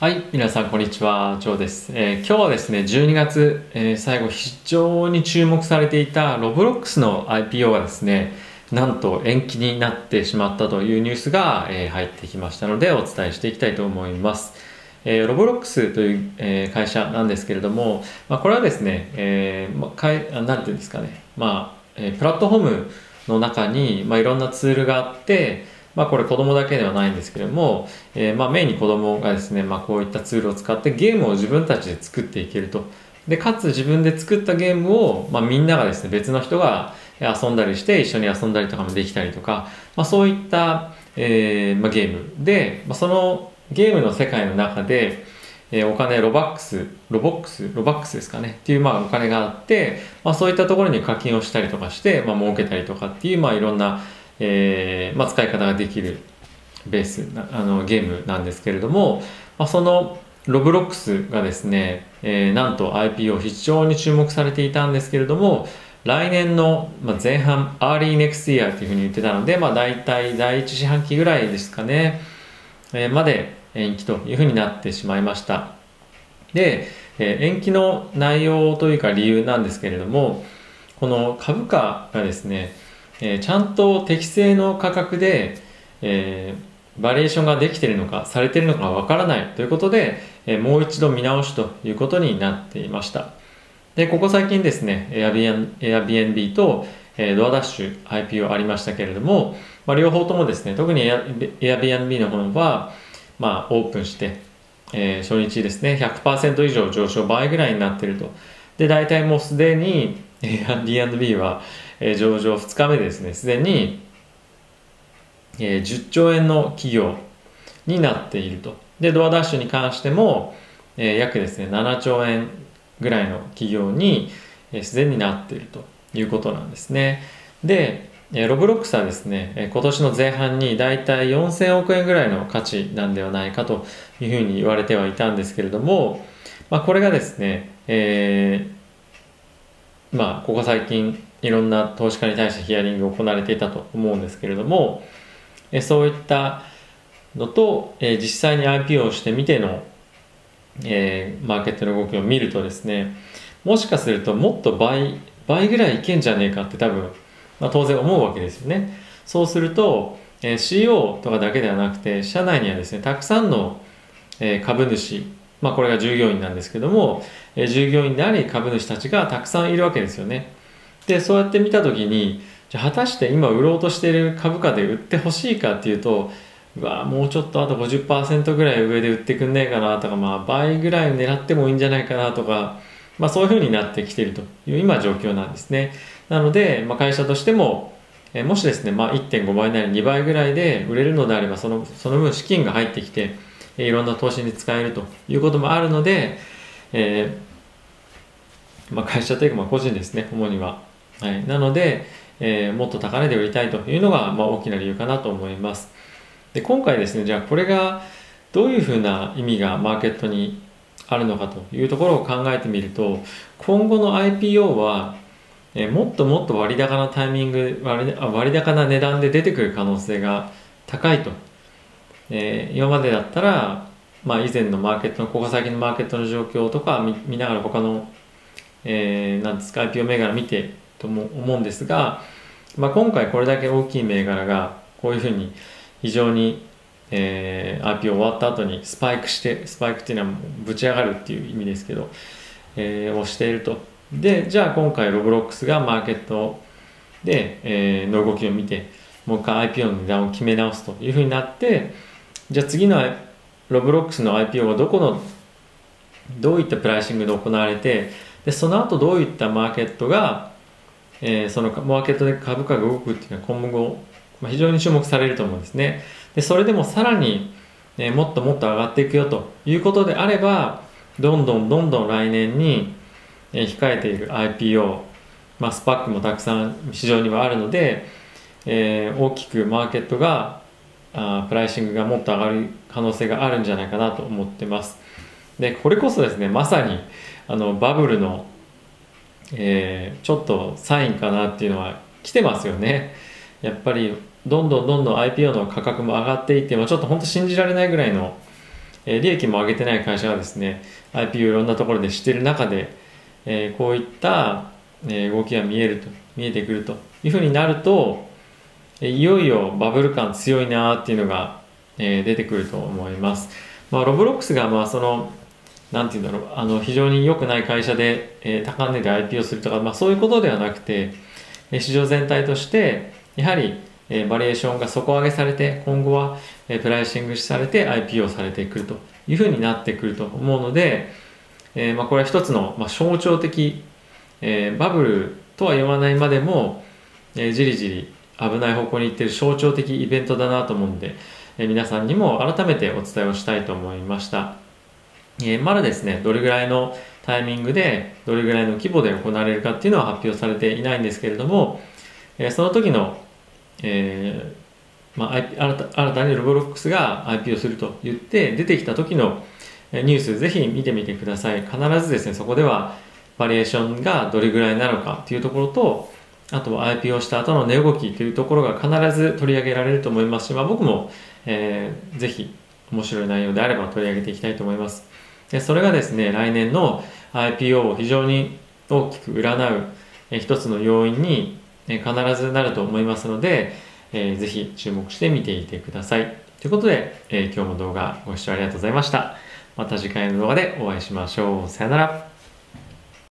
はい、皆さんこんにちは、ジョーです。えー今日はですね、12月、えー最後非常に注目されていたロブロックスの IPO がですね、なんと延期になってしまったというニュースが、えー入ってきましたのでお伝えしていきたいと思います。えーロブロックスという、えー会社なんですけれども、まあ、これはですね、えーまあ、かいあなんていうんですかね、まあえープラットフォームの中に、まあ、いろんなツールがあって、まあ、これ子供だけではないんですけれども、えーまあ、メインに子供がですね、まあ、こういったツールを使ってゲームを自分たちで作っていけると。で、かつ自分で作ったゲームを、まあ、みんながですね、別の人が遊んだりして一緒に遊んだりとかもできたりとか、まあ、そういった、えーまあ、ゲームで、まあ、そのゲームの世界の中で、えーお金ロバックスロボックスロバックスですかねっていうまあお金があって、まあ、そういったところに課金をしたりとかして、まあ儲けたりとかっていうまあいろんな、えーまあ、使い方ができるベースあのゲームなんですけれども、まあ、そのロブロックスがですね、えーなんと IPO 非常に注目されていたんですけれども来年の前半 early next year というふうに言ってたので、まあ、大体第一四半期ぐらいですかね、えーまで延期というふうになってしまいました。で、えー延期の内容というか理由なんですけれどもこの株価がですね、えーちゃんと適正の価格で、えーバリエーションができているのかされているのかわからないということで、えーもう一度見直しということになっていました。でここ最近ですね Airbnb と、えードアダッシュ IPO ありましたけれども、まあ、両方ともですね特に Air- Airbnb の方は、まあ、オープンして、えー初日ですね100%以上上昇倍ぐらいになっていると。で大体もうすでに Airbnb は、え上場2日目ですね。すでに、え10兆円の企業になっていると。でドアダッシュに関しても、え約ですね7兆円ぐらいの企業にえすで、になっているということなんですね。でえロブロックスはですねえ今年の前半に大体4000億円ぐらいの価値なんではないかというふうに言われてはいたんですけれども、まあ、これがですね、えーまあここ最近いろんな投資家に対してヒアリングが行われていたと思うんですけれどもえそういったのと、え実際に IPO をしてみての、えマーケットの動きを見るとですねもしかするともっと倍倍ぐらいいけんじゃねえかって多分、ま、当然思うわけですよね。そうすると、え CEO とかだけではなくて社内にはですねたくさんの、え株主まあこれが従業員なんですけども、え従業員であり株主たちがたくさんいるわけですよね。でそうやって見た時にじゃ果たして今売ろうとしている株価で売ってほしいかっていうとうわもうちょっとあと50%ぐらい上で売ってくんねえかなとか、まあ、倍ぐらい狙ってもいいんじゃないかなとか、まあ、そういうふうになってきているという今状況なんですね。なので、まあ、会社としてもえもしですね、まあ、1.5倍なり2倍ぐらいで売れるのであればそのその分資金が入ってきていろんな投資に使えるということもあるので、えーまあ、会社というかまあ個人ですね主には、はい、なので、えーもっと高値で売りたいというのがまあ大きな理由かなと思います。で今回ですねじゃあこれがどういうふうな意味がマーケットにあるのかというところを考えてみると今後の IPO はえーもっともっと割高なタイミング割割高な値段で出てくる可能性が高いと、えー今までだったら、まあ、以前のマーケットのここ最近のマーケットの状況とか見ながら他の、えーなんですか IPO 銘柄見てとも思うんですが、まあ、今回これだけ大きい銘柄がこういうふうに非常に、えー IPO 終わった後にスパイクしてスパイクっていうのはぶち上がるっていう意味ですけど、えーをしていると。でじゃあ今回ロブロックスがマーケットで、えーの動きを見てもう一回 IPO の値段を決め直すというふうになってじゃあ次のロブロックスの IPO はどこのどういったプライシングで行われてでその後どういったマーケットが、えーそのマーケットで株価が動くっていうのは今後、まあ、非常に注目されると思うんですね。でそれでもさらに、えーもっともっと上がっていくよということであればどんどんどんどん来年に、控えている IPO、まあ、スパックもたくさん市場にはあるので、えー大きくマーケットがあプライシングがもっと上がる可能性があるんじゃないかなと思ってます。でこれこそですねまさにあのバブルの、えーちょっとサインかなっていうのは来てますよね。やっぱりどんどんどんどん IPO の価格も上がっていって、まあ、ちょっと本当信じられないぐらいのえー、利益も上げてない会社がですね IPO いろんなところでしてる中で、えー、こういった、え動きが見えると見えてくるというふうになるといよいよバブル感強いなっていうのが、え出てくると思います。まあ、ロブロックスがまあそのなんて言うんだろうあの非常に良くない会社で、えー、高値で IPO するとか、まあ、そういうことではなくて、市場全体としてやはり、えー、バリエーションが底上げされて今後は、えー、プライシングされて IPO されてくるというふうになってくると思うので、えーまあ、これは一つの、まあ、象徴的、えー、バブルとは言わないまでも、えー、じりじり危ない方向に行ってる象徴的イベントだなと思うので、えー、皆さんにも改めてお伝えをしたいと思いました。えー、まだですね、どれぐらいのタイミングで、どれぐらいの規模で行われるかっていうのは発表されていないんですけれども、えー、その時の、えーまあ、新たにロボロックスが IP をすると言って出てきた時のニュースぜひ見てみてください。必ずですね、そこではバリエーションがどれぐらいなのかっていうところと、あとは IP をした後の値動きというところが必ず取り上げられると思いますし、まあ、僕も、えー、ぜひ面白い内容であれば取り上げていきたいと思います。でそれがですね、来年の IPO を非常に大きく占う、え一つの要因に、え必ずなると思いますので、えー、ぜひ注目して見ていてください。ということで、えー、今日も動画ご視聴ありがとうございました。また次回の動画でお会いしましょう。さよなら。